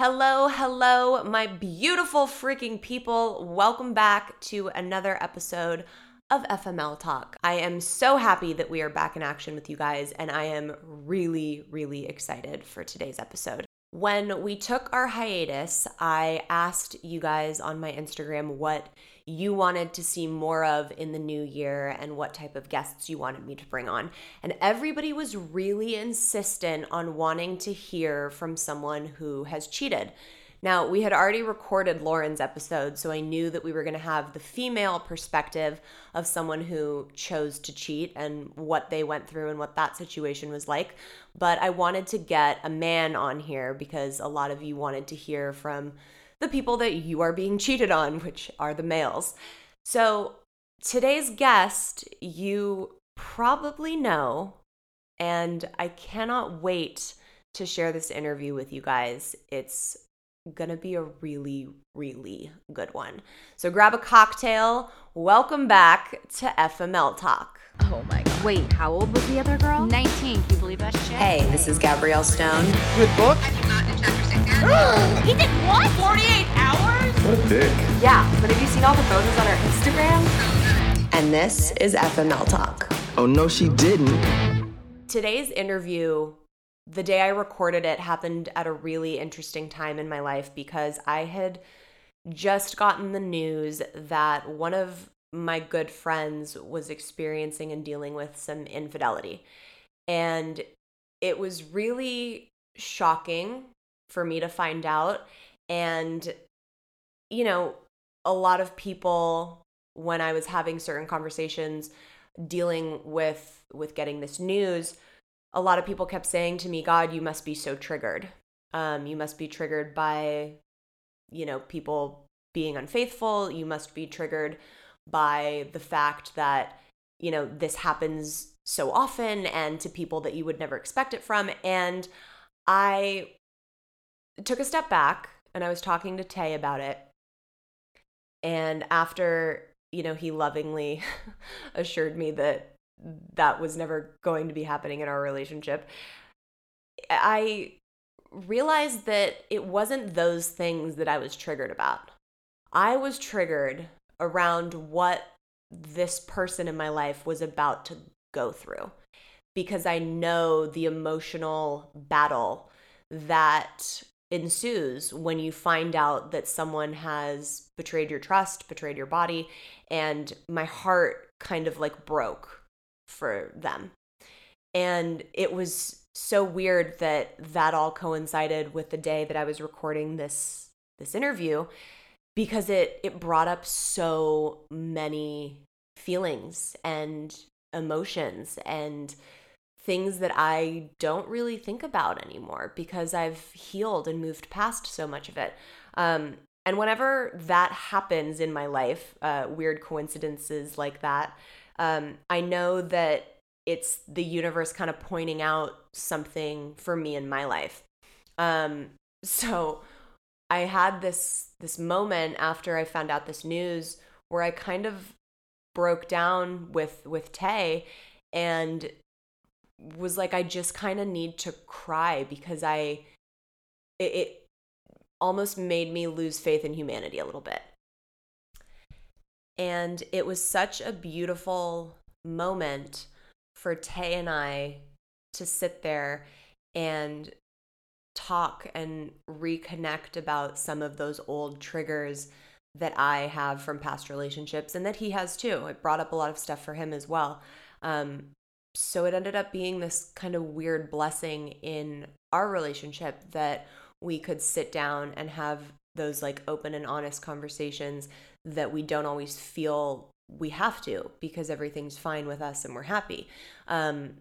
Hello, hello, my beautiful freaking people. Welcome back to another episode of FML Talk. I am so happy that we are back in action with you guys, and I am really, really excited for today's episode. When we took our hiatus, I asked you guys on my Instagram what you wanted to see more of in the new year and what type of guests you wanted me to bring on. And everybody was really insistent on wanting to hear from someone who has cheated. Now, we had already recorded Lauren's episode, so I knew that we were going to have the female perspective of someone who chose to cheat and what they went through and what that situation was like. But I wanted to get a man on here because a lot of you wanted to hear from the people that you are being cheated on, which are the males. So today's guest, you probably know, and I cannot wait to share this interview with you guys. It's gonna be a really, really good one. So grab a cocktail. Welcome back to FML Talk. Oh my god. Wait, how old was the other girl? 19. Can you believe that shit? Hey, this is Gabrielle Stone. Good book? He did what? 48 hours? What a dick. Yeah, but have you seen all the photos on her Instagram? And this is FML Talk. Oh, no, she didn't. Today's interview, the day I recorded it, happened at a really interesting time in my life because I had just gotten the news that one of my good friends was experiencing and dealing with some infidelity. And it was really shocking for me to find out. And, you know, a lot of people, when I was having certain conversations dealing with with getting this news, a lot of people kept saying to me, God, you must be so triggered. Um, you must be triggered by, you know, people being unfaithful. You must be triggered by the fact that, you know, this happens so often and to people that you would never expect it from. And I took a step back and I was talking to Tay about it. And after, you know, he lovingly assured me that that was never going to be happening in our relationship, I realized that it wasn't those things that I was triggered about. I was triggered around what this person in my life was about to go through because I know the emotional battle that ensues when you find out that someone has betrayed your trust, betrayed your body, and my heart kind of like broke for them. And it was so weird that that all coincided with the day that I was recording this this interview because it it brought up so many feelings and emotions and things that I don't really think about anymore because I've healed and moved past so much of it. Um, and whenever that happens in my life, uh, weird coincidences like that, um, I know that it's the universe kind of pointing out something for me in my life. Um, so I had this this moment after I found out this news where I kind of broke down with with Tay and was like I just kind of need to cry because I it, it almost made me lose faith in humanity a little bit. And it was such a beautiful moment for Tay and I to sit there and talk and reconnect about some of those old triggers that I have from past relationships and that he has too. It brought up a lot of stuff for him as well. Um, so it ended up being this kind of weird blessing in our relationship that we could sit down and have those like open and honest conversations that we don't always feel we have to because everything's fine with us and we're happy. Um,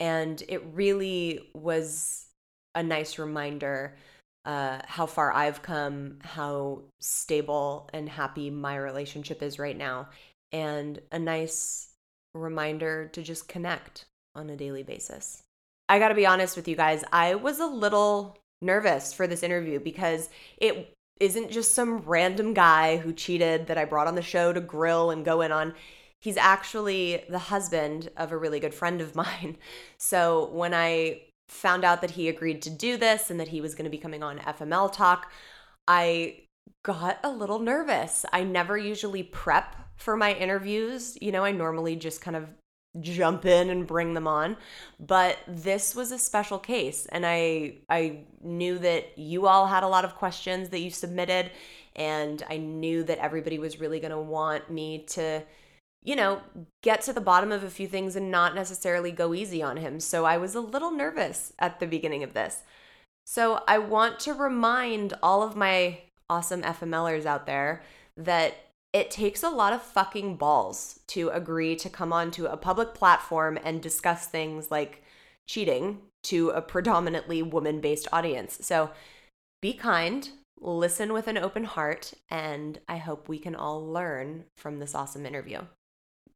and it really was a nice reminder uh, how far I've come, how stable and happy my relationship is right now, and a nice reminder to just connect on a daily basis. I got to be honest with you guys, I was a little nervous for this interview because it isn't just some random guy who cheated that I brought on the show to grill and go in on. He's actually the husband of a really good friend of mine. So when I found out that he agreed to do this and that he was going to be coming on FML Talk, I got a little nervous. I never usually prep for my interviews. You know, I normally just kind of jump in and bring them on but this was a special case and i i knew that you all had a lot of questions that you submitted and i knew that everybody was really going to want me to you know get to the bottom of a few things and not necessarily go easy on him so i was a little nervous at the beginning of this so i want to remind all of my awesome fmlers out there that it takes a lot of fucking balls to agree to come onto a public platform and discuss things like cheating to a predominantly woman based audience. So be kind, listen with an open heart, and I hope we can all learn from this awesome interview.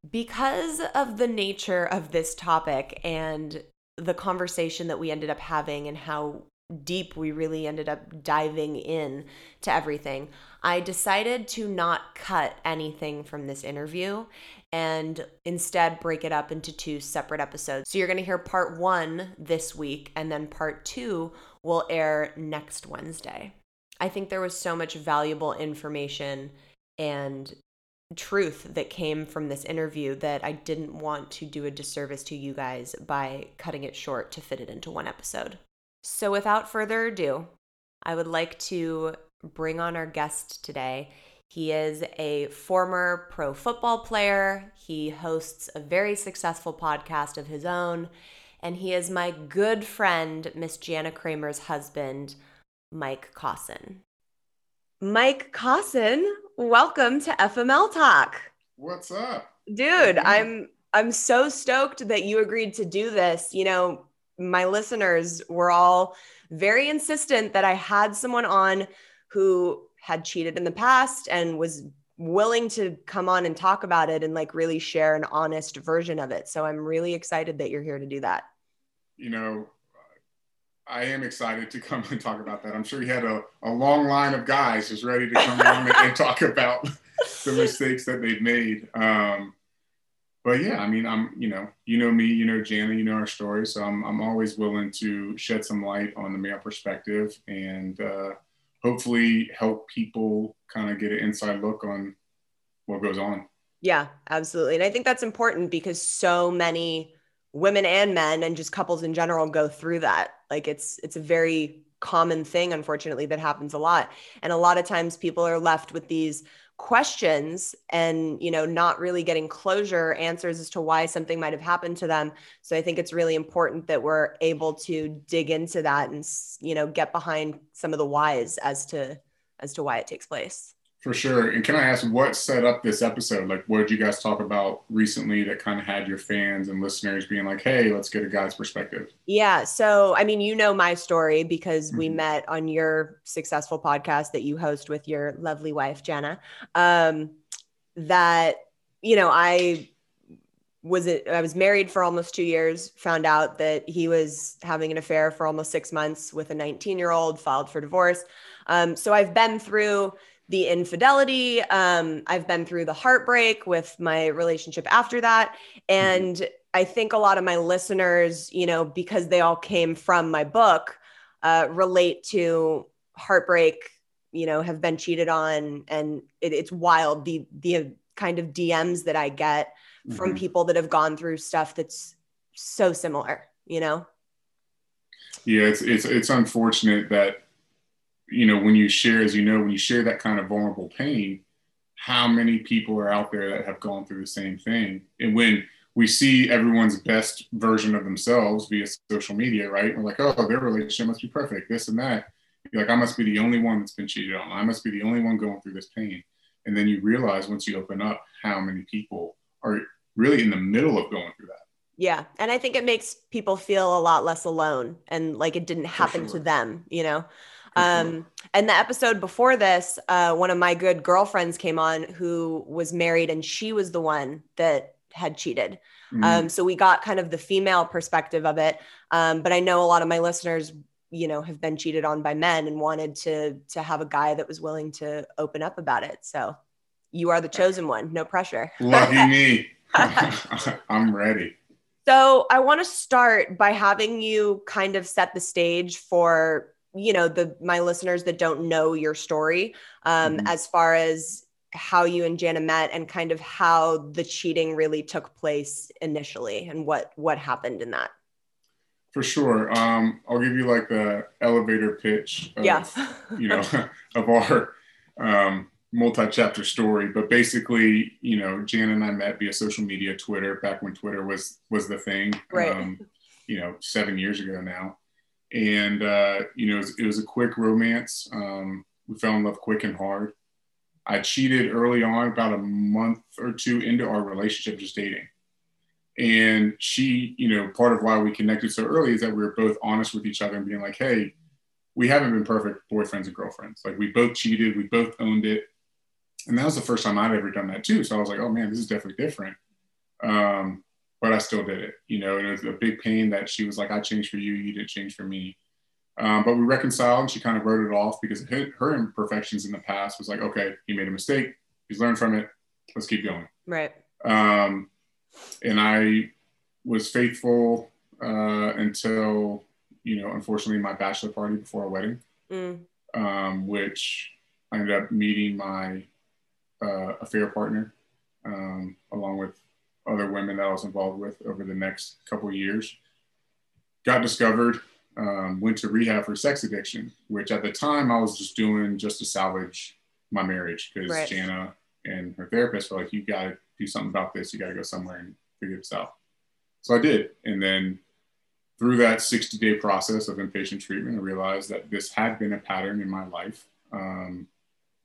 Because of the nature of this topic and the conversation that we ended up having and how deep we really ended up diving in to everything. I decided to not cut anything from this interview and instead break it up into two separate episodes. So you're going to hear part 1 this week and then part 2 will air next Wednesday. I think there was so much valuable information and truth that came from this interview that I didn't want to do a disservice to you guys by cutting it short to fit it into one episode. So, without further ado, I would like to bring on our guest today. He is a former pro football player. He hosts a very successful podcast of his own. And he is my good friend, Miss Jana Kramer's husband, Mike Caussin. Mike Caussin, welcome to FML Talk. What's up? Dude, I'm I'm so stoked that you agreed to do this. You know, my listeners were all very insistent that I had someone on who had cheated in the past and was willing to come on and talk about it and like really share an honest version of it. So I'm really excited that you're here to do that. You know, I am excited to come and talk about that. I'm sure you had a, a long line of guys just ready to come on and, talk about the mistakes that they've made. Um, but yeah, I mean, I'm, you know, you know me, you know Jana, you know our story, so I'm, I'm always willing to shed some light on the male perspective and uh, hopefully help people kind of get an inside look on what goes on. Yeah, absolutely, and I think that's important because so many women and men and just couples in general go through that. Like it's it's a very common thing, unfortunately, that happens a lot, and a lot of times people are left with these questions and you know not really getting closure answers as to why something might have happened to them. So i think it's really important that we're able to dig into that and you know get behind some of the whys as to as to why it takes place for sure. And can I ask what set up this episode? Like, what did you guys talk about recently that kind of had your fans and listeners being like, hey, let's get a guy's perspective? Yeah. So, I mean, you know my story because mm-hmm. we met on your successful podcast that you host with your lovely wife, Jana. Um, that, you know, I was it I was married for almost 2 years found out that he was having an affair for almost 6 months with a 19 year old filed for divorce um, so I've been through the infidelity. Um, I've been through the heartbreak with my relationship after that. And mm-hmm. I think a lot of my listeners, you know, because they all came from my book, uh, relate to heartbreak, you know, have been cheated on. And it, it's wild the, the kind of DMs that I get mm-hmm. from people that have gone through stuff that's so similar, you know? Yeah, it's, it's, it's unfortunate that you know, when you share, as you know, when you share that kind of vulnerable pain, how many people are out there that have gone through the same thing? And when we see everyone's best version of themselves via social media, right? We're like, oh, their relationship must be perfect, this and that. You're like, I must be the only one that's been cheated on. I must be the only one going through this pain. And then you realize once you open up how many people are really in the middle of going through that. Yeah. And I think it makes people feel a lot less alone and like it didn't happen sure. to them, you know? Um, and the episode before this, uh, one of my good girlfriends came on who was married and she was the one that had cheated. Mm-hmm. Um, so we got kind of the female perspective of it. Um, but I know a lot of my listeners, you know, have been cheated on by men and wanted to to have a guy that was willing to open up about it. So you are the chosen one. No pressure. Lucky me. I'm ready. So I want to start by having you kind of set the stage for you know the my listeners that don't know your story um, Mhm. as far as how you and Jana met and kind of how the cheating really took place initially and what what happened in that. For sure. Um, I'll give you like the elevator pitch. Of, yeah. you know, of our um, multi-chapter story. But basically, you know, Jan and I met via social media, Twitter, back when Twitter was was the thing. Right. Um, you know, seven years ago now. And uh, you know, it was, it was a quick romance. Um, we fell in love quick and hard. I cheated early on, about a month or two into our relationship, just dating. And she, you know, part of why we connected so early is that we were both honest with each other and being like, hey, we haven't been perfect boyfriends and girlfriends. Like we both cheated, we both owned it. And that was the first time I'd ever done that too. So I was like, oh man, this is definitely different. Um, but I still did it, you know, and it was a big pain that she was like, I changed for you, you didn't change for me. Um, but we reconciled and she kind of wrote it off because her, her imperfections in the past was like, okay, he made a mistake. He's learned from it. Let's keep going. right. Um, and I was faithful uh, until, you know, unfortunately, my bachelor party before our wedding, Mm. um, which I ended up meeting my uh, affair partner um, along with other women that I was involved with over the next couple of years. Got discovered, um, went to rehab for sex addiction, which at the time I was just doing just to salvage my marriage because Right. Jana and her therapist were like, you got to do something about this. You got to go somewhere and figure this out. So I did. And then through that 60 day process of inpatient treatment, I realized that this had been a pattern in my life. Um,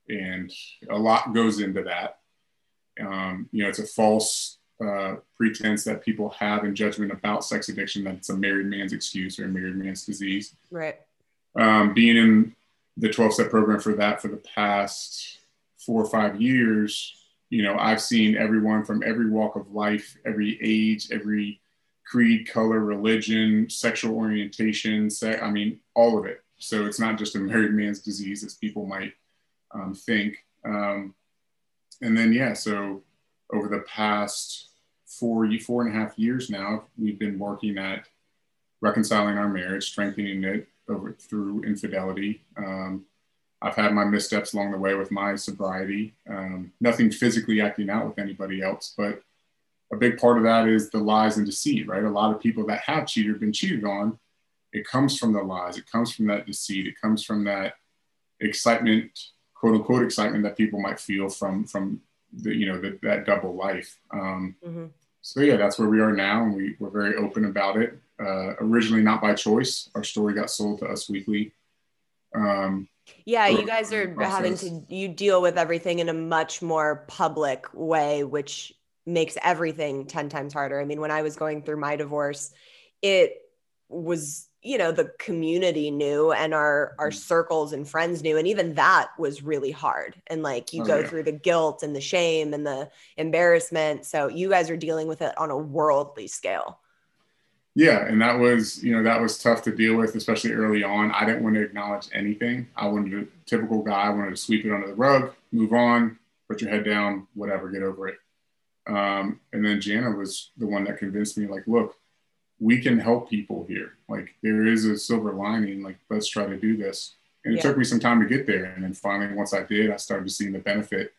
and a lot goes into that. Um, you know, it's a false uh, pretense that people have in judgment about sex addiction that it's a married man's excuse or a married man's disease. Right. Um, being in the 12 step program for that for the past four or five years, you know, I've seen everyone from every walk of life, every age, every creed, color, religion, sexual orientation, se- I mean, all of it. So it's not just a married man's disease as people might um, think. Um, and then, yeah, so over the past four, four and a half years now, we've been working at reconciling our marriage, strengthening it over through infidelity. Um, I've had my missteps along the way with my sobriety. Um, nothing physically acting out with anybody else, but a big part of that is the lies and deceit, right? A lot of people that have cheated, have been cheated on, it comes from the lies, it comes from that deceit, it comes from that excitement, quote unquote excitement that people might feel from from the you know the, that double life. Um, hmm so yeah, that's where we are now, and we, we're very open about it. Uh, originally, not by choice. Our story got sold to Us Weekly. Um, Yeah, you guys are having to you deal with everything in a much more public way, which makes everything 10 times harder. I mean, when I was going through my divorce, it was, you know, the community knew and our our Mhm. circles and friends knew and even that was really hard. And like you Oh, go yeah. through the guilt and the shame and the embarrassment. So you guys are dealing with it on a worldly scale. yeah, and that was you know that was tough to deal with, especially early on. I didn't want to acknowledge anything. I wanted to typical guy. I wanted to sweep it under the rug, move on, put your head down, whatever, get over it. Um, and then Jana was the one that convinced me, like, look, we can help people here. Like there is a silver lining. Like let's try to do this. And it Yeah. took me some time to get there. And then finally, once I did, I started seeing the benefit,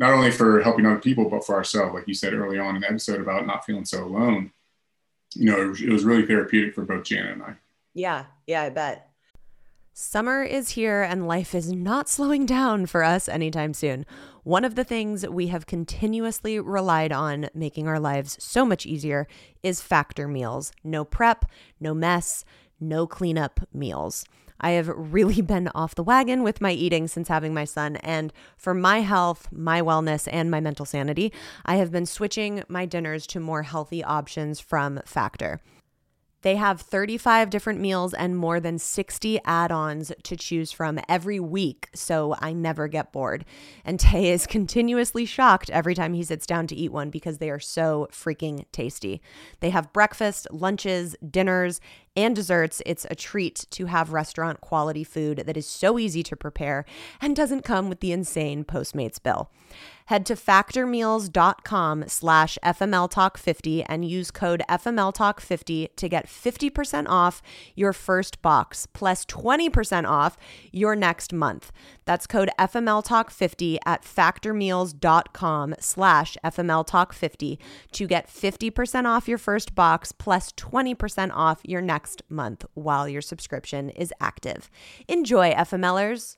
not only for helping other people, but for ourselves. Like you said early on in the episode about not feeling so alone. You know, it was, it was really therapeutic for both Jana and I. Yeah, yeah, I bet. Summer is here and life is not slowing down for us anytime soon. One of the things we have continuously relied on making our lives so much easier is factor meals. No prep, no mess, no cleanup meals. I have really been off the wagon with my eating since having my son, and for my health, my wellness, and my mental sanity, I have been switching my dinners to more healthy options from Factor. They have 35 different meals and more than 60 add ons to choose from every week, so I never get bored. And Tay is continuously shocked every time he sits down to eat one because they are so freaking tasty. They have breakfast, lunches, dinners, and desserts, it's a treat to have restaurant quality food that is so easy to prepare and doesn't come with the insane Postmates bill. Head to factormeals.com slash FMLTalk50 and use code FMLTalk50 to get 50% off your first box plus 20% off your next month. That's code FMLTalk50 at factormeals.com slash FMLTalk50 to get 50% off your first box plus 20% off your next month while your subscription is active. Enjoy, FMLers.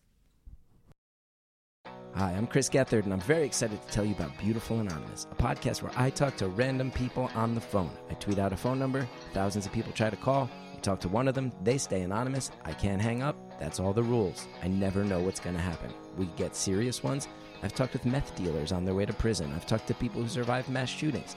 Hi, I'm Chris Gethard, and I'm very excited to tell you about Beautiful Anonymous, a podcast where I talk to random people on the phone. I tweet out a phone number, thousands of people try to call. You talk to one of them, they stay anonymous. I can't hang up. That's all the rules. I never know what's going to happen. We get serious ones. I've talked with meth dealers on their way to prison. I've talked to people who survived mass shootings.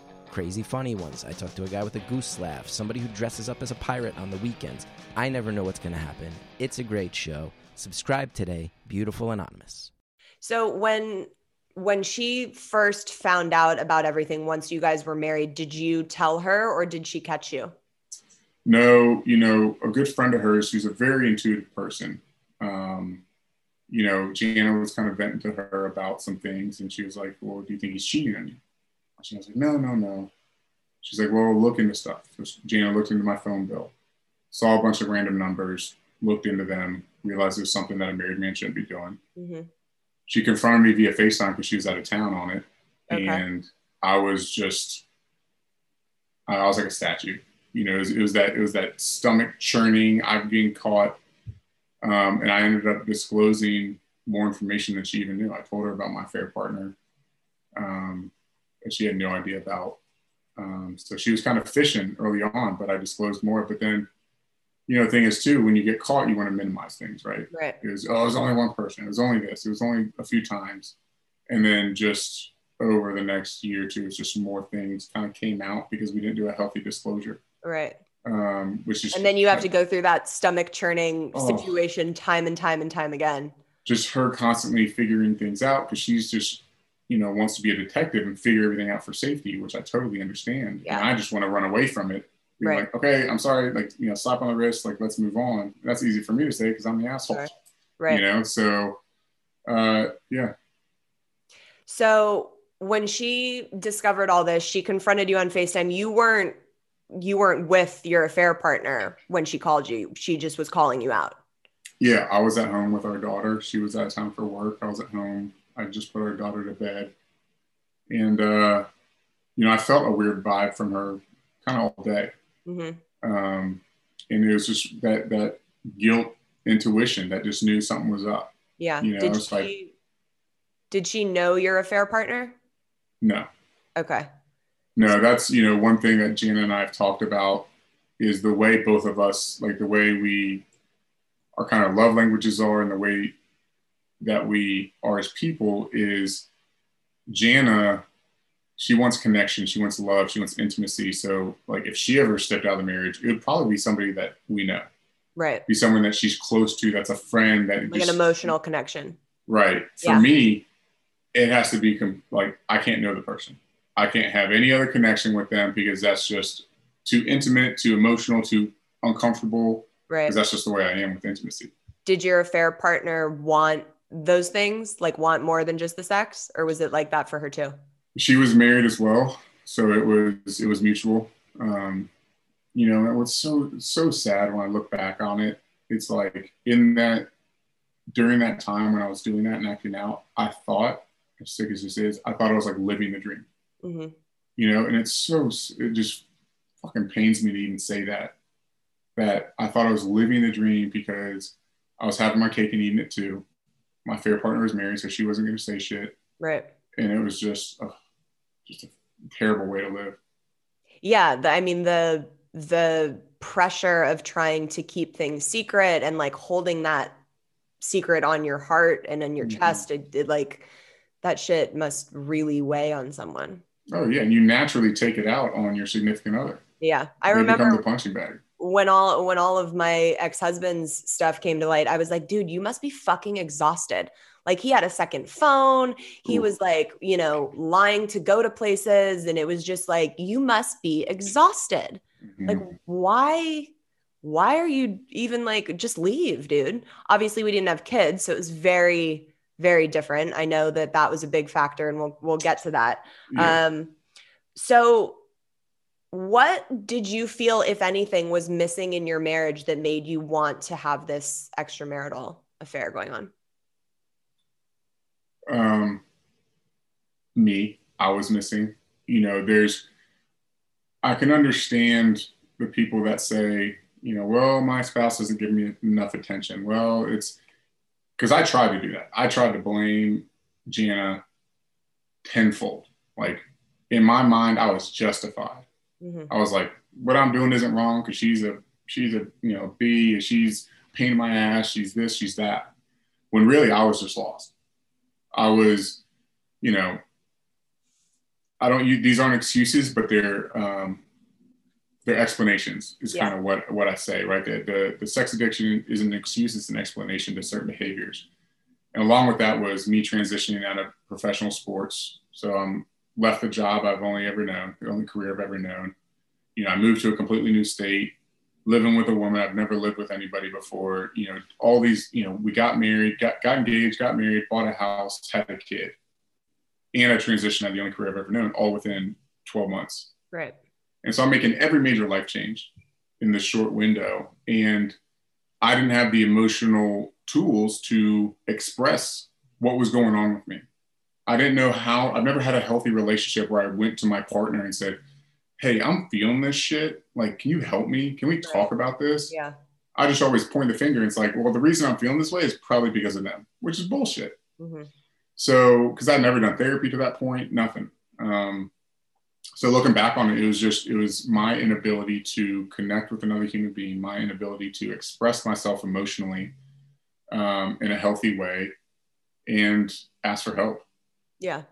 Crazy funny ones. I talk to a guy with a goose laugh, somebody who dresses up as a pirate on the weekends. I never know what's going to happen. It's a great show. Subscribe today, Beautiful Anonymous. So when when she first found out about everything once you guys were married, did you tell her or did she catch you? No, you know, a good friend of hers, she's a very intuitive person. Um, you know, Jana was kind of venting to her about some things, and she was like, Well, do you think he's cheating on you? She was like, No, no, no. She's like, Well, look into stuff. So Jana looked into my phone bill, saw a bunch of random numbers, looked into them, realized it was something that a married man shouldn't be doing. Mm-hmm. She confronted me via FaceTime because she was out of town on it. Okay. And I was just, I was like a statue. You know, it was, it was that it was that stomach churning. I'm getting caught, um, and I ended up disclosing more information than she even knew. I told her about my fair partner, um, she had no idea about. Um, so she was kind of fishing early on, but I disclosed more. But then, you know, the thing is too, when you get caught, you want to minimize things, right? Right. It was, oh, it was only one person. It was only this. It was only a few times. And then just over the next year or two, it's just more things kind of came out because we didn't do a healthy disclosure, Right. um, which is And then you have to go through that stomach churning Oh. situation time and time and time again. just her constantly figuring things out because she's just, you know, wants to be a detective and figure everything out for safety, which I totally understand. Yeah. And I just want to run away from it. Be Right. like, okay, I'm sorry, like, you know, slap on the wrist, like, let's move on. That's easy for me to say because I'm the asshole. Sure. Right. You know, so uh yeah. So when she discovered all this, she confronted you on FaceTime. You weren't you weren't with your affair partner when she called you. She just was calling you out. Yeah, I was at home with our daughter. She was out of town for work. I was at home. I just put our daughter to bed. And, uh, you know, I felt a weird vibe from her kind of all day. hmm Um, and it was just that, that guilt intuition that just knew something was up. Yeah. You know, did she like- did she know your affair partner? No, Okay. no, that's, you know, one thing that Gina and I have talked about is the way both of us, like the way we, our kind of love languages are and the way that we are as people is Jana, she wants connection, she wants love, she wants intimacy. So, like, if she ever stepped out of the marriage, it would probably be somebody that we know, Right. be someone that she's close to, that's a friend that Like just- an emotional connection. Right. For Yeah. me, it has to be com- like I can't know the person. I can't have any other connection with them because that's just too intimate, too emotional, too uncomfortable. Right. Because that's just the way I am with intimacy. Did your affair partner want those things? Like want more than just the sex? Or was it like that for her too? She was married as well, so it was it was mutual. Um, you know, and what's so so sad when I look back on it, it's like in that during that time when I was doing that and acting out, I thought, as sick as this is, I thought I was like living the dream. hmm you know and it's so it just fucking pains me to even say that that i thought i was living the dream because i was having my cake and eating it too my fair partner was married so she wasn't going to say shit Right. and it was just a, just a terrible way to live Yeah. The, I mean, the, the pressure of trying to keep things secret and like holding that secret on your heart and in your Mhm. chest it, it like that shit must really weigh on someone Oh yeah, and you naturally take it out on your significant other. yeah i They remember become the punching bag. When all when all of my ex-husband's stuff came to light i was like dude you must be fucking exhausted like he had a second phone he Ooh. was like you know lying to go to places and it was just like you must be exhausted like Mhm. why why are you even like just leave dude obviously we didn't have kids so it was very very different i know that that was a big factor and we'll we'll get to that Yeah. um so what did you feel if anything was missing in your marriage that made you want to have this extramarital affair going on um, me, I was missing. You know, there's, I can understand the people that say, you know, well, my spouse doesn't give me enough attention. Well, it's because I tried to do that. I tried to blame Jana tenfold. Like in my mind, I was justified. Mhm. I was like, what I'm doing isn't wrong because she's a she's a you know B, she's a pain in my ass, she's this, she's that. When really I was just lost. I was, you know, I don't use these aren't excuses, but they're um, they're explanations is Yeah. kind of what what I say, right? The, the the sex addiction is an excuse, it's an explanation to certain behaviors. And along with that was me transitioning out of professional sports. So I'm left the job I've only ever known, the only career I've ever known. You know, I moved to a completely new state, living with a woman I've never lived with anybody before. You know, all these, you know, we got married, got, got engaged, got married, bought a house, had a kid. And I transitioned out of the only career I've ever known, all within 12 months. right And so I'm making every major life change in this short window. And I didn't have the emotional tools to express what was going on with me. I didn't know how, I've never had a healthy relationship where I went to my partner and said, Hey, I'm feeling this shit. Like, can you help me? Can we talk about this? yeah I just always point the finger. And it's like, well, the reason I'm feeling this way is probably because of them, which is bullshit. Mhm. So, because I'd never done therapy to that point, nothing. Um, so looking back on it, it was just it was my inability to connect with another human being, my inability to express myself emotionally um, in a healthy way, and ask for help. Yeah.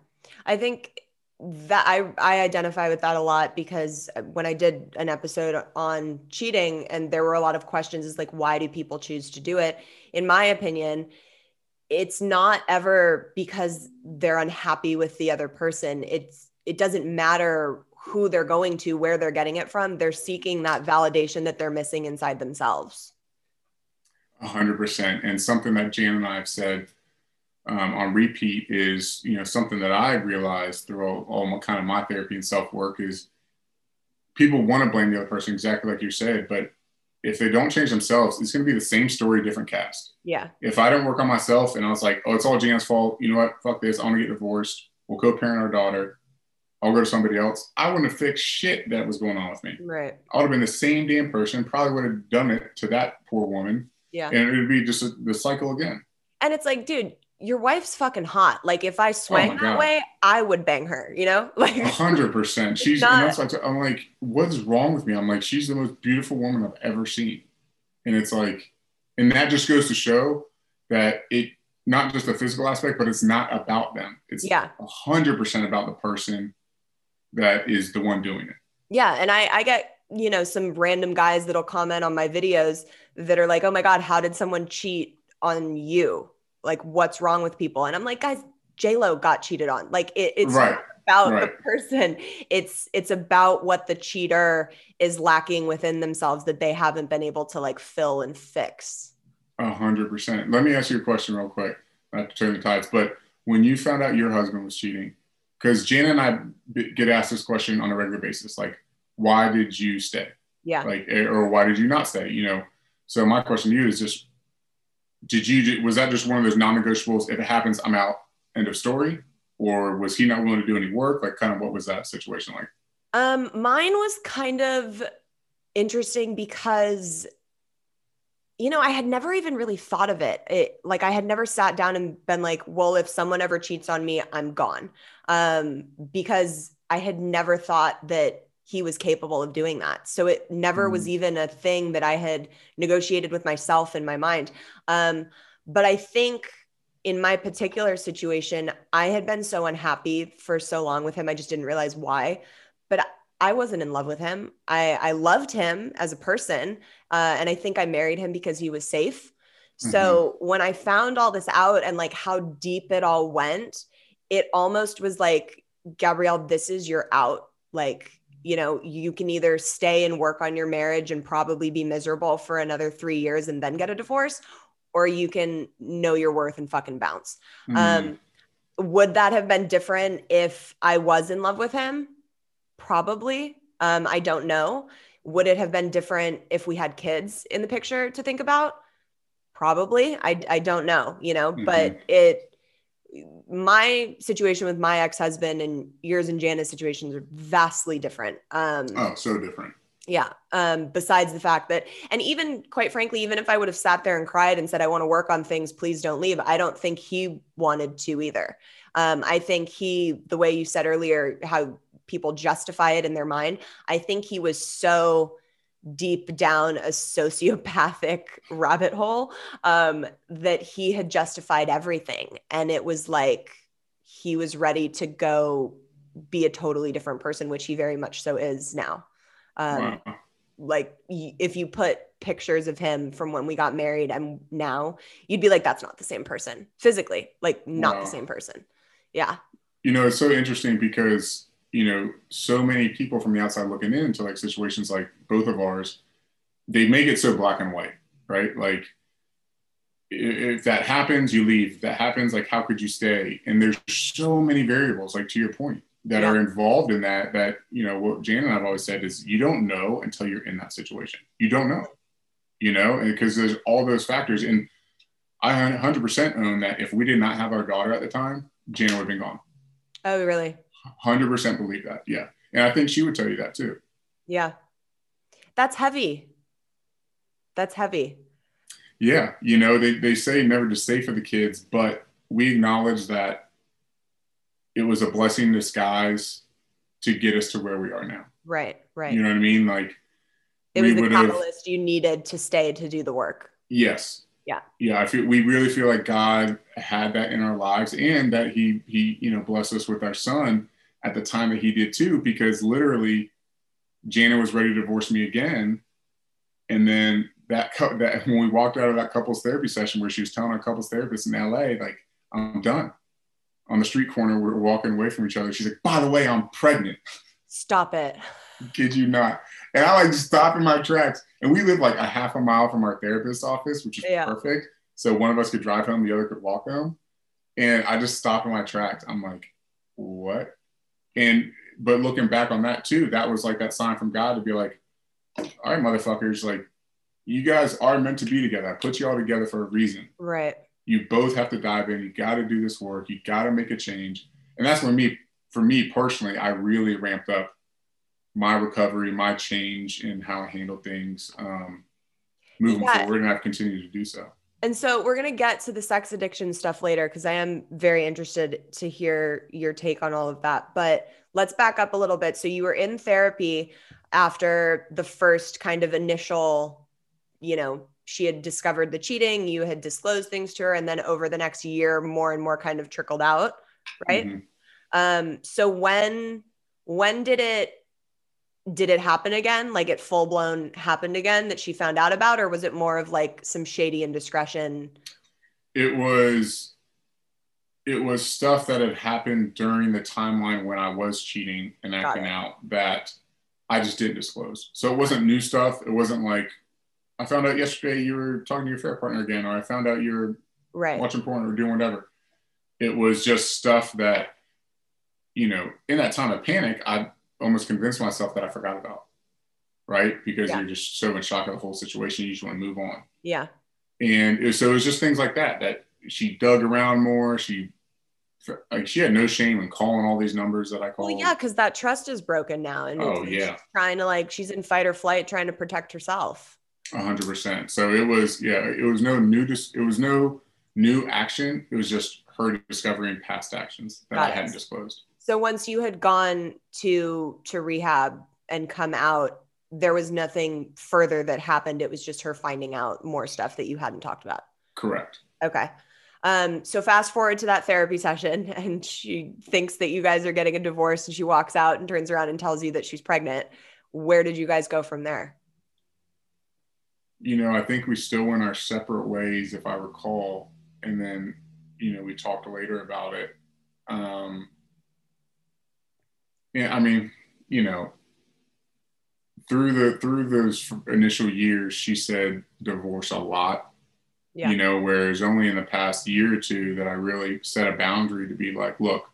I think that I I identify with that a lot because uh, when I did an episode on cheating and there were a lot of questions is like why do people choose to do it? In my opinion, it's not ever because they're unhappy with the other person. It's it doesn't matter who they're going to, where they're getting it from. They're seeking that validation that they're missing inside themselves. A hundred percent. And something that Jan and I have said um, on repeat is, you know, something that I realized through all, all my kind of my therapy and self work is people want to blame the other person exactly like you said, but if they don't change themselves, it's going to be the same story, different cast. Yeah. If I didn't work on myself and I was like, oh, it's all Jan's fault, you know what? Fuck this. I want to get divorced. We'll co-parent our daughter. I'll go to somebody else. I wouldn't have fixed shit that was going on with me. Right. I would have been the same damn person. Probably would have done it to that poor woman Yeah. and it would be just a, the cycle again. And it's like, dude, your wife's fucking hot. Like if I oh swang that Oh God. way, I would bang her, you know? Like A hundred percent. She's not- and that's why I t- I'm like, what's wrong with me? I'm like, she's the most beautiful woman I've ever seen, and it's like, and that just goes to show that it not just the physical aspect, but it's not about them. It's Yeah. a hundred percent about the person that is the one doing it. Yeah, and I I get you know some random guys that'll comment on my videos that are like, "Oh my god, how did someone cheat on you? Like, what's wrong with people?" And I'm like, guys, J Lo got cheated on. Like, it, it's Right, about the person. It's it's about what the cheater is lacking within themselves that they haven't been able to like fill and fix. A hundred percent. Let me ask you a question real quick, not to turn the tides, but when you found out your husband was cheating, because Jana and I b- get asked this question on a regular basis, like, why did you stay? Yeah. Like, eh, or why did you not stay? You know. So my question to you is just, did you was that just one of those non-negotiables? If it happens, I'm out. End of story. Or was he not willing to do any work? Like, kind of what was that situation like? Um, mine was kind of interesting because, you know, I had never even really thought of it. it. Like, I had never sat down and been like, well, if someone ever cheats on me, I'm gone. Um, because I had never thought that he was capable of doing that. So it never was Mhm. even a thing that I had negotiated with myself in my mind. Um, but I think in my particular situation, I had been so unhappy for so long with him. I just didn't realize why. But I wasn't in love with him. I, I loved him as a person. Uh, and I think I married him because he was safe. So when I found all this out and like how deep it all went, it almost was like, Gabrielle, this is your out. Like, you know, you can either stay and work on your marriage and probably be miserable for another three years and then get a divorce, or you can know your worth and fucking bounce. Mhm. Um, would that have been different if I was in love with him? Probably. Um, I don't know. Would it have been different if we had kids in the picture to think about? Probably. I, I don't know, you know, but it, my situation with my ex husband and yours and Jana's situations are vastly different. Um, oh, so different. yeah. Um, besides the fact that, and even quite frankly, even if I would have sat there and cried and said, I want to work on things, please don't leave, I don't think he wanted to either. Um, I think he, the way you said earlier, how people justify it in their mind, I think he was so deep down a sociopathic rabbit hole um, that he had justified everything. And it was like he was ready to go be a totally different person, which he very much so is now. Um, wow. like y- if you put pictures of him from when we got married and now you'd be like that's not the same person physically like not Wow. the same person yeah You know, it's so interesting because, you know, so many people from the outside looking in into like situations like both of ours, they make it so black and white, right? Like, if that happens, you leave. If that happens, like, how could you stay? And there's so many variables, like to your point, that Yeah. are involved in that. That, you know, what Jan and I've always said is you don't know until you're in that situation. You don't know, you know, because there's all those factors. And I 100% own that if we did not have our daughter at the time, Jana would have been gone. oh really Hundred percent believe that. Yeah, and I think she would tell you that too. yeah that's heavy that's heavy Yeah, you know they they say never to say for the kids, but we acknowledge that it was a blessing in disguise to get us to where we are now. right right You know what I mean? Like it was the catalyst you needed to stay to do the work yes, Yeah. yeah. I feel we really feel like God had that in our lives, and that He He you know blessed us with our son at the time that He did too, because literally, Jana was ready to divorce me again, and then that that when we walked out of that couples therapy session where she was telling our couples therapist in LA, like I'm done. On the street corner, we're walking away from each other. She's like, "By the way, I'm pregnant." stop it Kid you not. And I like stop in my tracks. And we live like a half a mile from our therapist's office, which is Yeah. perfect. So one of us could drive home, the other could walk home. And I just stopped in my tracks. I'm like, what? And but looking back on that too, that was like that sign from God to be like, all right, motherfuckers, like you guys are meant to be together. I put you all together for a reason. right You both have to dive in. You got to do this work. You got to make a change. And that's when me, for me personally, I really ramped up my recovery, my change in how I handle things um, moving Yeah. forward. And I've continued to do so. And so we're going to get to the sex addiction stuff later because I am very interested to hear your take on all of that. But let's back up a little bit. So you were in therapy after the first kind of initial, you know, she had discovered the cheating, you had disclosed things to her, and then over the next year, more and more kind of trickled out, right? Mhm. Um, so when when did it did it happen again? Like it full blown happened again that she found out about, or was it more of like some shady indiscretion? It was, it was stuff that had happened during the timeline when I was cheating and acting out that I just didn't disclose. So it wasn't new stuff. It wasn't like, I found out yesterday you were talking to your fair partner again, or I found out you're Right. watching porn or doing whatever. It was just stuff that, you know, in that time of panic, I almost convinced myself that I forgot about. Right. Because Yeah. you're just so in shock of the whole situation, you just want to move on. Yeah. And it, so it was just things like that, that she dug around more. She, like, she had no shame in calling all these numbers that I called. Well, yeah, because that trust is broken now, and Oh, yeah. she's trying to like she's in fight or flight, trying to protect herself. A hundred percent. So it was, yeah, it was no new, dis- it was no new action. It was just her discovering past actions that Got I it. hadn't disclosed. So once you had gone to to rehab, and come out, there was nothing further that happened. It was just her finding out more stuff that you hadn't talked about. Correct. Okay. Um, so fast forward to that therapy session, and she thinks that you guys are getting a divorce, and she walks out and turns around and tells you that she's pregnant. Where did you guys go from there? You know, I think we still went our separate ways, if I recall, and then you know we talked later about it. Um, yeah, I mean, you know, through the through those initial years, she said divorce a lot. Yeah. You know, whereas only in the past year or two that I really set a boundary to be like, look,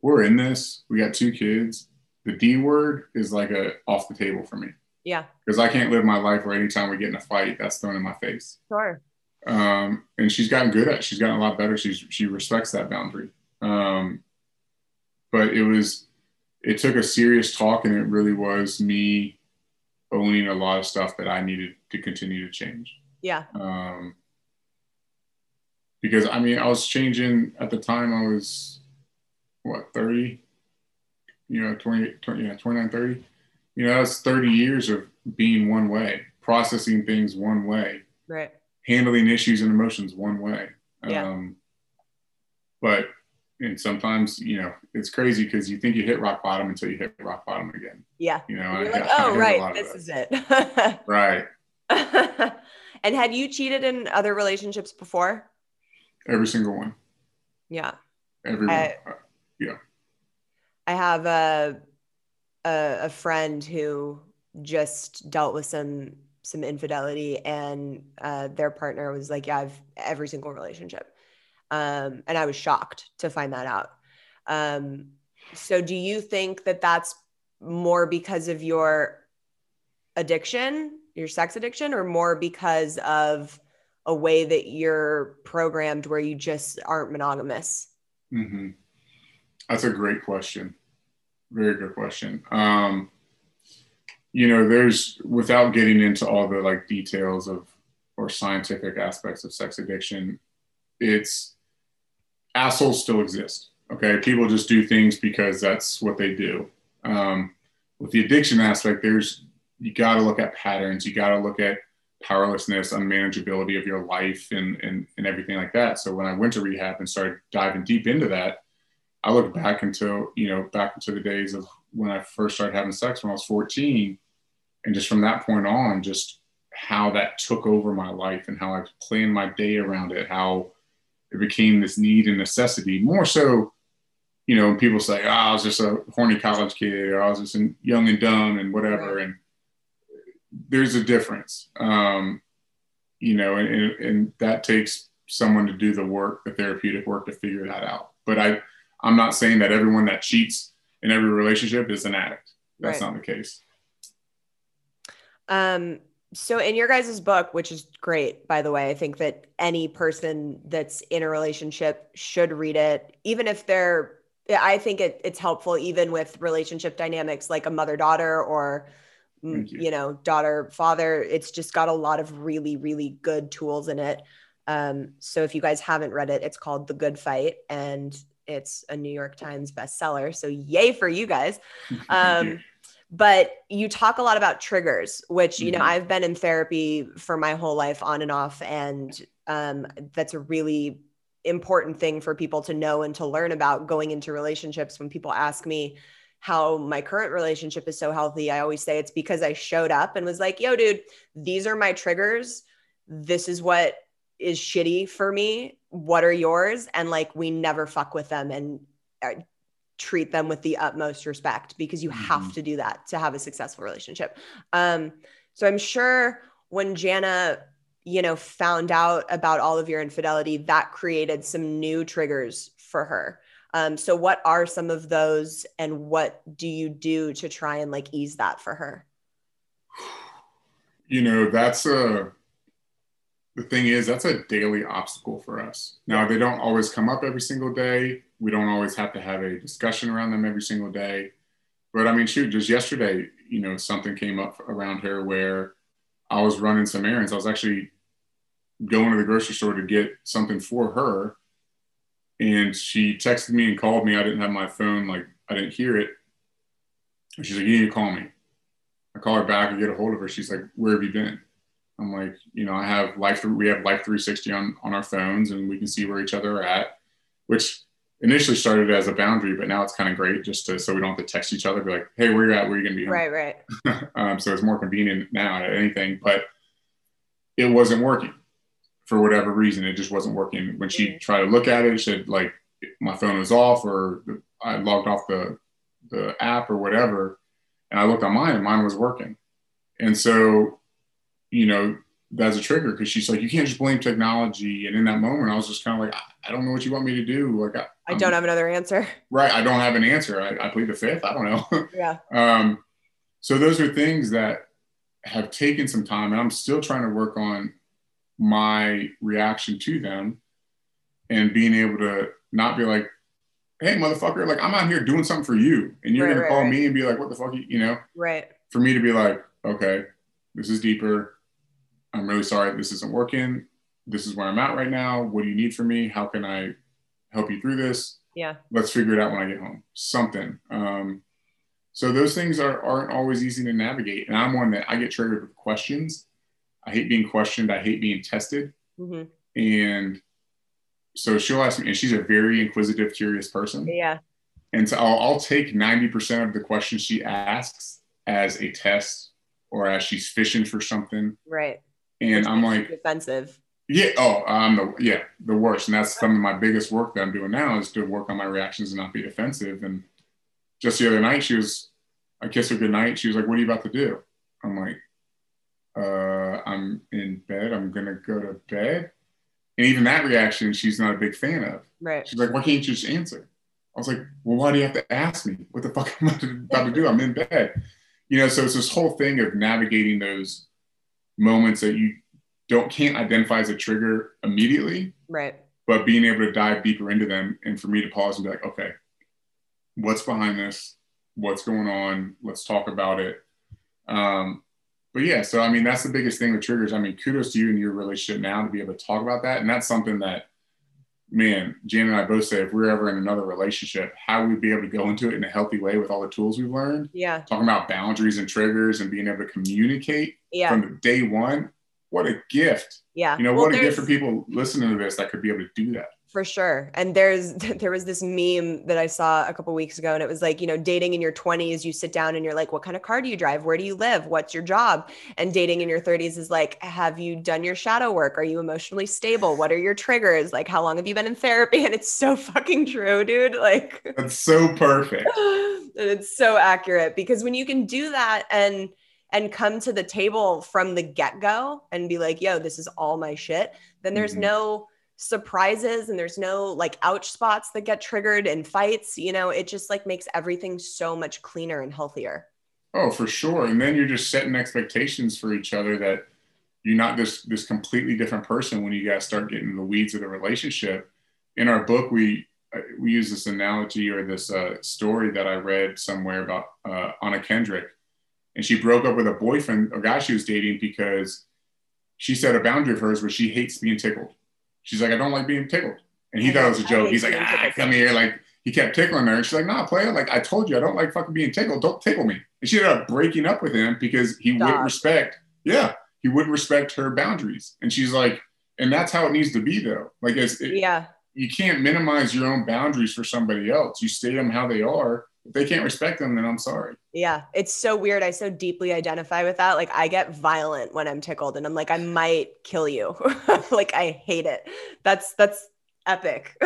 we're in this. We got two kids. The D word is like a off the table for me Yeah. because I can't live my life where anytime we get in a fight, that's thrown in my face. Sure. Um, and she's gotten good at. It. She's gotten a lot better. She's she respects that boundary. Um, but it was, it took a serious talk, and it really was me owning a lot of stuff that I needed to continue to change. Yeah. Um, because I mean, I was changing at the time. I was what thirty, you know, 20, 20 yeah, 29, 30. You know, that's thirty years of being one way, processing things one way Right. handling issues and emotions one way. Yeah. Um, but and sometimes you know it's crazy because you think you hit rock bottom until you hit rock bottom again. Yeah. You know, I- You're like, oh, right. This is it. right. and had you cheated in other relationships before? Every single one. Yeah. Everyone. I- one. yeah I have a, a a friend who just dealt with some some infidelity, and uh, their partner was like, "Yeah, I've every single relationship," um, and I was shocked to find that out. Um, so, do you think that that's more because of your addiction, your sex addiction, or more because of a way that you're programmed where you just aren't monogamous? hmm That's a great question. Very good question. Um, you know, there's without getting into all the like details of or scientific aspects of sex addiction, it's assholes still exist. Okay, people just do things because that's what they do. Um, with the addiction aspect, there's you got to look at patterns. You got to look at powerlessness, unmanageability of your life, and, and and everything like that. So when I went to rehab and started diving deep into that, I look back until you know back into the days of when I first started having sex when I was 14, and just from that point on, just how that took over my life and how I planned my day around it, how it became this need and necessity more so. You know, people say, oh, I was just a horny college kid, or I was just young and dumb and whatever. And there's a difference, um, you know, and, and, and that takes someone to do the work, the therapeutic work to figure that out. But I, I'm not saying that everyone that cheats in every relationship is an addict. That's Right. not the case. Um, so in your guys' book, which is great, by the way, I think that any person that's in a relationship should read it, even if they're I think it, it's helpful even with relationship dynamics like a mother daughter or mm, you. you know daughter father. It's just got a lot of really really good tools in it. Um, so if you guys haven't read it, it's called The Good Fight and it's a New York Times bestseller. So yay for you guys. Um. But you talk a lot about triggers, which you know Mhm. I've been in therapy for my whole life on and off, and um, that's a really important thing for people to know and to learn about going into relationships. When people ask me how my current relationship is so healthy, I always say it's because I showed up and was like, "Yo, dude, these are my triggers. This is what is shitty for me. What are yours?" And like we never fuck with them and uh, treat them with the utmost respect because you have Mhm. to do that to have a successful relationship. Um, so I'm sure when Jana, you know, found out about all of your infidelity, that created some new triggers for her. Um, so what are some of those and what do you do to try and like ease that for her? you know that's a the thing is that's a daily obstacle for us. Now they don't always come up every single day. We don't always have to have a discussion around them every single day. But i mean shoot just yesterday you know something came up around her where i was running some errands. I was actually going to the grocery store to get something for her. And she texted me and called me. I didn't have my phone like i didn't hear it. And she's like you need to call me. I call her back, I get a hold of her. She's like, "Where have you been?" I'm like, "You know, I have life. We have Life 360 on on our phones, and we can see where each other are at." Which initially started as a boundary, but now it's kind of great just to so we don't have to text each other, be like, "Hey, where you at? Where you gonna be?" Right, right. um, so it's more convenient now at anything, but it wasn't working for whatever reason. It just wasn't working. When she Mhm. tried to look at it, she said like my phone was off or I logged off the the app or whatever, and I looked on mine and mine was working. And so, you know, that's a trigger because she's like, you can't just blame technology. And in that moment, I was just kind of like, I, I don't know what you want me to do. Like, I, I I'm- don't have another answer. right. I don't have an answer. I, I plead the fifth. I don't know. Yeah. Um, so those are things that have taken some time, and I'm still trying to work on my reaction to them and being able to not be like, "Hey, motherfucker!" Like I'm out here doing something for you, and you're Right, gonna right, call right. me and be like, "What the fuck?" You you know, Right. for me to be like, "Okay, this is deeper. I'm really sorry this isn't working. This is where I'm at right now. What do you need from me? How can I help you through this?" Yeah. let's figure it out when I get home. Something. Um, so those things are aren't always easy to navigate. And I'm one that I get triggered with questions. I hate being questioned. I hate being tested. hmm And so she'll ask me, and she's a very inquisitive, curious person. Yeah. And so I'll, I'll take 90% of the questions she asks as a test or as she's fishing for something. Right. And I'm like, defensive. yeah. Oh, I'm the yeah the worst, and that's some of my biggest work that I'm doing now is to work on my reactions and not be defensive. And just the other night, she was, I kissed her goodnight. She was like, "What are you about to do?" I'm like, uh, "I'm in bed. I'm gonna go to bed." And even that reaction, she's not a big fan of. Right. She's like, "Why can't you just answer?" I was like, "Well, why do you have to ask me? What the fuck am I about to do? I'm in bed." You know, so it's this whole thing of navigating those moments that you don't can't identify as a trigger immediately, Right. but being able to dive deeper into them and for me to pause and be like, okay, what's behind this? What's going on? Let's talk about it. Um, but yeah, so I mean, that's the biggest thing with triggers. I mean, kudos to you and your relationship now to be able to talk about that. And that's something that, man, Jan and I both say if we're ever in another relationship, how we'd be able to go into it in a healthy way with all the tools we've learned, Yeah. talking about boundaries and triggers and being able to communicate Yeah. from day one. What a gift. yeah. You know, Well, what a gift for people listening to this that could be able to do that. For sure. And there's there was this meme that I saw a couple weeks ago and it was like, you know, dating in your 20s, you sit down and you're like, what kind of car do you drive? Where do you live? What's your job? And dating in your 30s is like, have you done your shadow work? Are you emotionally stable? What are your triggers? Like how long have you been in therapy? And it's so fucking true, dude. Like That's so perfect. and it's so accurate because when you can do that and and come to the table from the get-go and be like yo this is all my shit then there's Mhm. no surprises and there's no like ouch spots that get triggered in fights you know it just like makes everything so much cleaner and healthier Oh, for sure. And then you're just setting expectations for each other that you're not this this completely different person when you guys start getting in the weeds of the relationship. In our book, we uh, we use this analogy or this uh, story that I read somewhere about uh, Anna Kendrick, and she broke up with a boyfriend, a guy she was dating, because she set a boundary of hers where she hates being tickled. She's like, I don't like being tickled, and he I thought it was a joke. He's like, ah, come here, like he kept tickling her, and she's like, Nah, player, like I told you, I don't like fucking being tickled. Don't tickle me. And she ended up breaking up with him because he Stop. wouldn't respect. Yeah, he wouldn't respect her boundaries, and she's like, and that's how it needs to be, though. Like, it's, it, yeah you can't minimize your own boundaries for somebody else. You state them how they are. If they can't respect them, then I'm sorry. yeah it's so weird i so deeply identify with that like i get violent when i'm tickled and i'm like i might kill you like i hate it that's that's epic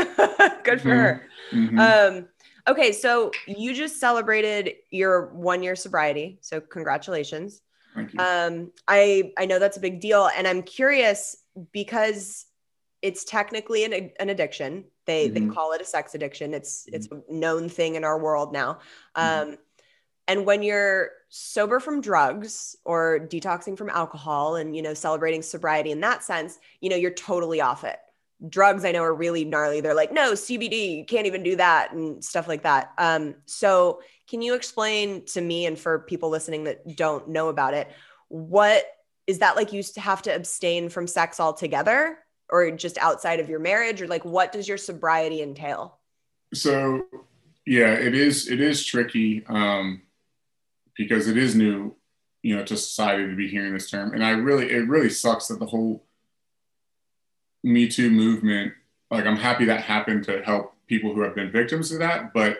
good for Mhm. her Mhm. Um, okay, so you just celebrated your one year sobriety. So congratulations. Thank you. Um, I I know that's a big deal, and I'm curious because it's technically an, an addiction. They they Mhm. call it a sex addiction. It's it's a known thing in our world now. Um, and when you're sober from drugs or detoxing from alcohol, and you know celebrating sobriety in that sense, you know you're totally off it drugs I know are really gnarly. They're like, no, CBD, you can't even do that and stuff like that. Um, so can you explain to me and for people listening that don't know about it, what is that like you have to abstain from sex altogether or just outside of your marriage or like what does your sobriety entail? so yeah, it is it is tricky um, because it is new. you know, to society to be hearing this term. And I really, it really sucks that the whole Me Too movement, like I'm happy that happened to help people who have been victims of that. But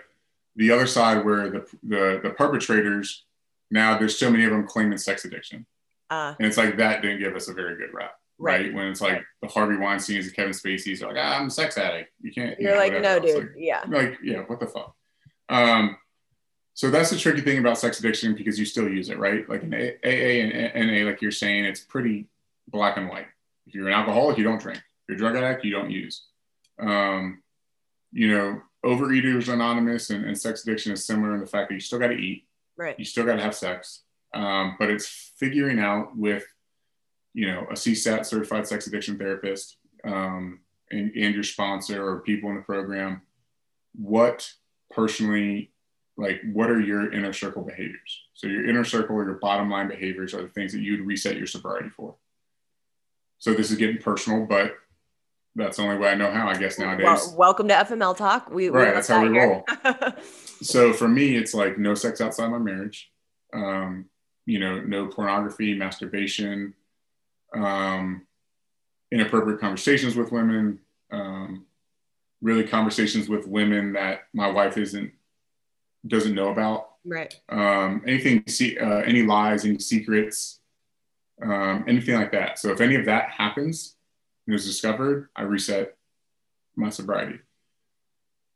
the other side where the, the, the perpetrators, now there's so many of them claiming sex addiction. Uh, And it's like, that didn't give us a very good rap. Right. Right. When it's like the Harvey Weinsteins and Kevin Spacey's are like, ah, I'm a sex addict. You can't. you you're know, like, whatever. no, dude. like- yeah. like yeah what the fuck um so that's the tricky thing about sex addiction because you still use it right like in aa and na like you're saying it's pretty black and white if you're an alcoholic you don't drink if you're a drug addict you don't use um you know overeaters anonymous and, and sex addiction is similar in the fact that you still got to eat Right. you still got to have sex um, but it's figuring out with you know a csat certified sex addiction therapist um, and, and your sponsor or people in the program what personally like what are your inner circle behaviors? So your inner circle or your bottom line behaviors are the things that you'd reset your sobriety for. So this is getting personal but that's the only way i know how i guess nowadays. Well, welcome to FML Talk. We, Right, that's how we here. so for me it's like no sex outside my marriage. Um you know no pornography masturbation um inappropriate conversations with women um really conversations with women that my wife isn't doesn't know about right. um anything see uh, any lies any secrets um anything like that so if any of that happens and is discovered i reset my sobriety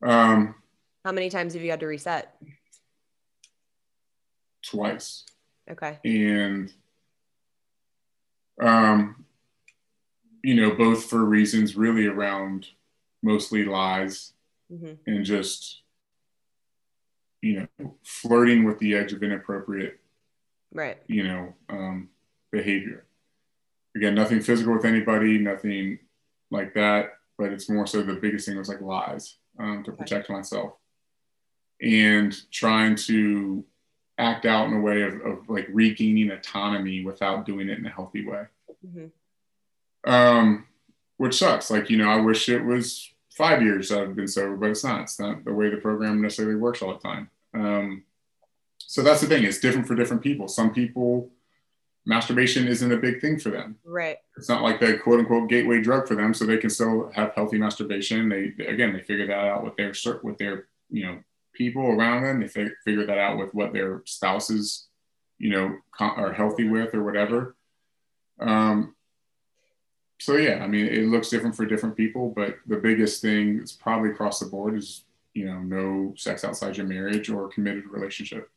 um How many times have you had to reset? twice Okay. and um you know both for reasons really around mostly lies hmm and just you know flirting with the edge of inappropriate Right. you know um behavior again nothing physical with anybody nothing like that but it's more so the biggest thing was like lies um, to Okay. protect myself and trying to act out in a way of, of like regaining autonomy without doing it in a healthy way hmm um, which sucks. Like, you know, I wish it was five years I've been sober, but it's not. It's not the way the program necessarily works all the time. Um, so that's the thing. It's different for different people. Some people, masturbation isn't a big thing for them. Right. It's not like the quote unquote gateway drug for them, so they can still have healthy masturbation. They again, they figure that out with their with their you know people around them. If they fi- figure that out with what their spouses, you know, con- are healthy with or whatever. Um, so yeah, I mean, it looks different for different people, but the biggest thing that's probably across the board is you know no sex outside your marriage or committed relationship.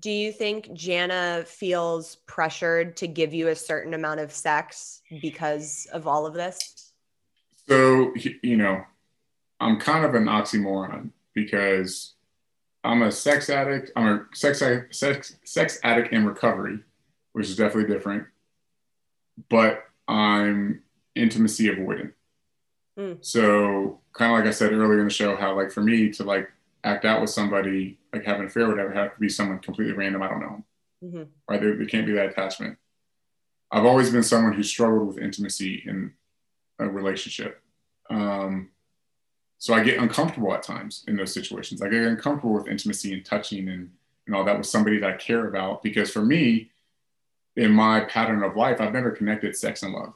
Do you think Jana feels pressured to give you a certain amount of sex because of all of this? So you know, I'm kind of an oxymoron because I'm a sex addict. I'm a sex sex sex addict in recovery, which is definitely different. But I'm intimacy avoidant. Mm. So kind of like I said earlier in the show, how like for me to like act out with somebody, like have an affair, whatever, have to be someone completely random. I don't know. hmm Right? There, there can't be that attachment. I've always been someone who struggled with intimacy in a relationship. Um, so I get uncomfortable at times in those situations. I get uncomfortable with intimacy and touching and, and all that with somebody that I care about. Because for me, in my pattern of life, I've never connected sex and love.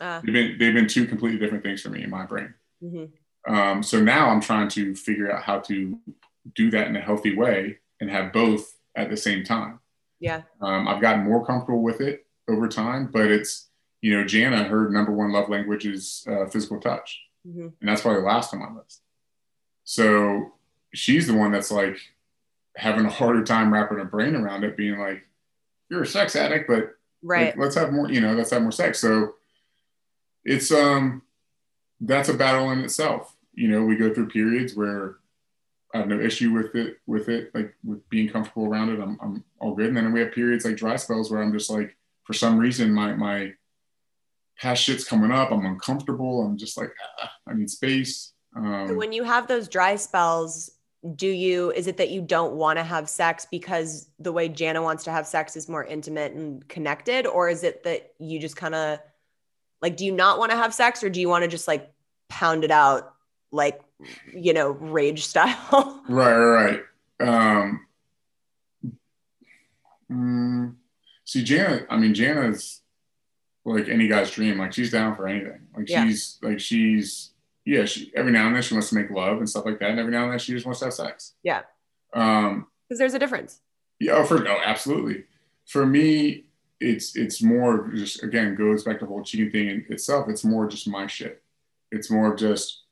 Uh, They've been, they've been two completely different things for me in my brain. hmm Um, so now I'm trying to figure out how to do that in a healthy way and have both at the same time. Yeah. Um, I've gotten more comfortable with it over time, but it's, you know, Jana, her number one love language is uh, physical touch. Hmm And that's probably last on my list. So she's the one that's like having a harder time wrapping her brain around it, being like, you're a sex addict, but Right. like, let's have more, you know, let's have more sex. So it's, um, that's a battle in itself. You know, we go through periods where I have no issue with it, with it, like with being comfortable around it. I'm, I'm all good. And then we have periods like dry spells where I'm just like, for some reason, my, my past shit's coming up. I'm uncomfortable. I'm just like, ah, I need space. Um, So when you have those dry spells, do you is it that you don't want to have sex because the way Jana wants to have sex is more intimate and connected or is it that you just kind of like do you not want to have sex or do you want to just like pound it out like you know rage style? Right, right, right. Um, mm, see Jana. I mean, Jana's like any guy's dream. Like she's down for anything. Like Yeah. she's like she's yeah. She every now and then she wants to make love and stuff like that, and every now and then she just wants to have sex. Yeah. Um. Because there's a difference. Yeah. Oh, for oh, absolutely. For me, it's it's more just again goes back to the whole cheating thing in itself. It's more just my shit. It's more of just.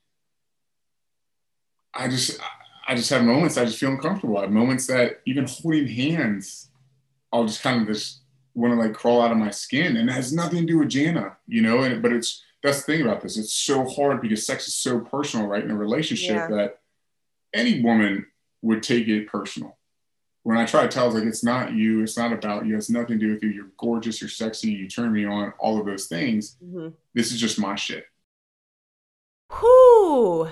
I just I just have moments I just feel uncomfortable. I have moments that even holding hands, I'll just kind of just want to like crawl out of my skin, and it has nothing to do with Jana, you know. And but it's that's the thing about this. It's so hard because sex is so personal, right? In a relationship, Yeah. that any woman would take it personal. When I try to tell, it's like it's not you, it's not about you, it's nothing to do with you. You're gorgeous, you're sexy, you turn me on, all of those things. Mm-hmm. This is just my shit. Whew.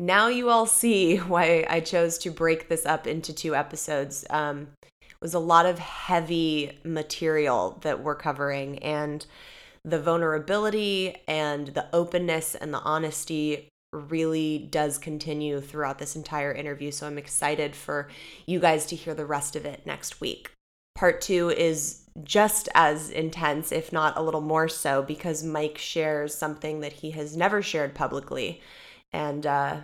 Now you all see why I chose to break this up into two episodes. Um, was a lot of heavy material that we're covering, and the vulnerability and the openness and the honesty really does continue throughout this entire interview. So I'm excited for you guys to hear the rest of it next week. Part two is just as intense, if not a little more so, because Mike shares something that he has never shared publicly. And uh,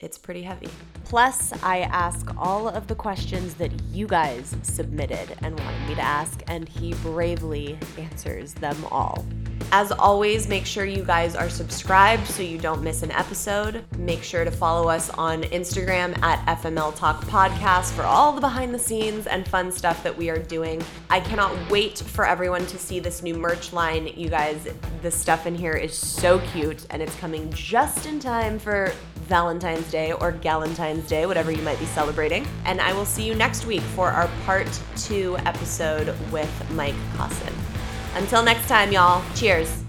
it's pretty heavy. Plus, I ask all of the questions that you guys submitted and wanted me to ask, and he bravely answers them all. As always, make sure you guys are subscribed so you don't miss an episode. Make sure to follow us on Instagram at FML Talk Podcast for all the behind the scenes and fun stuff that we are doing. I cannot wait for everyone to see this new merch line. You guys, the stuff in here is so cute and it's coming just in time for Valentine's Day or Galentine's Day, whatever you might be celebrating. And I will see you next week for our part two episode with Mike Caussin. Until next time, y'all, cheers.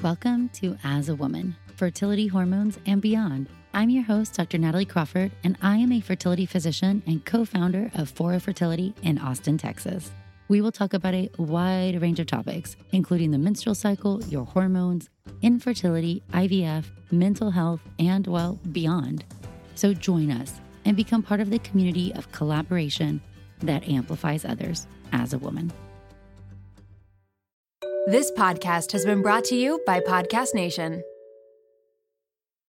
Welcome to As a Woman Fertility Hormones and Beyond. I'm your host, Dr. Natalie Crawford, and I am a fertility physician and co founder of Fora Fertility in Austin, Texas. We will talk about a wide range of topics, including the menstrual cycle, your hormones, infertility, IVF, mental health, and, well, beyond. So join us and become part of the community of collaboration that amplifies others as a woman. This podcast has been brought to you by Podcast Nation.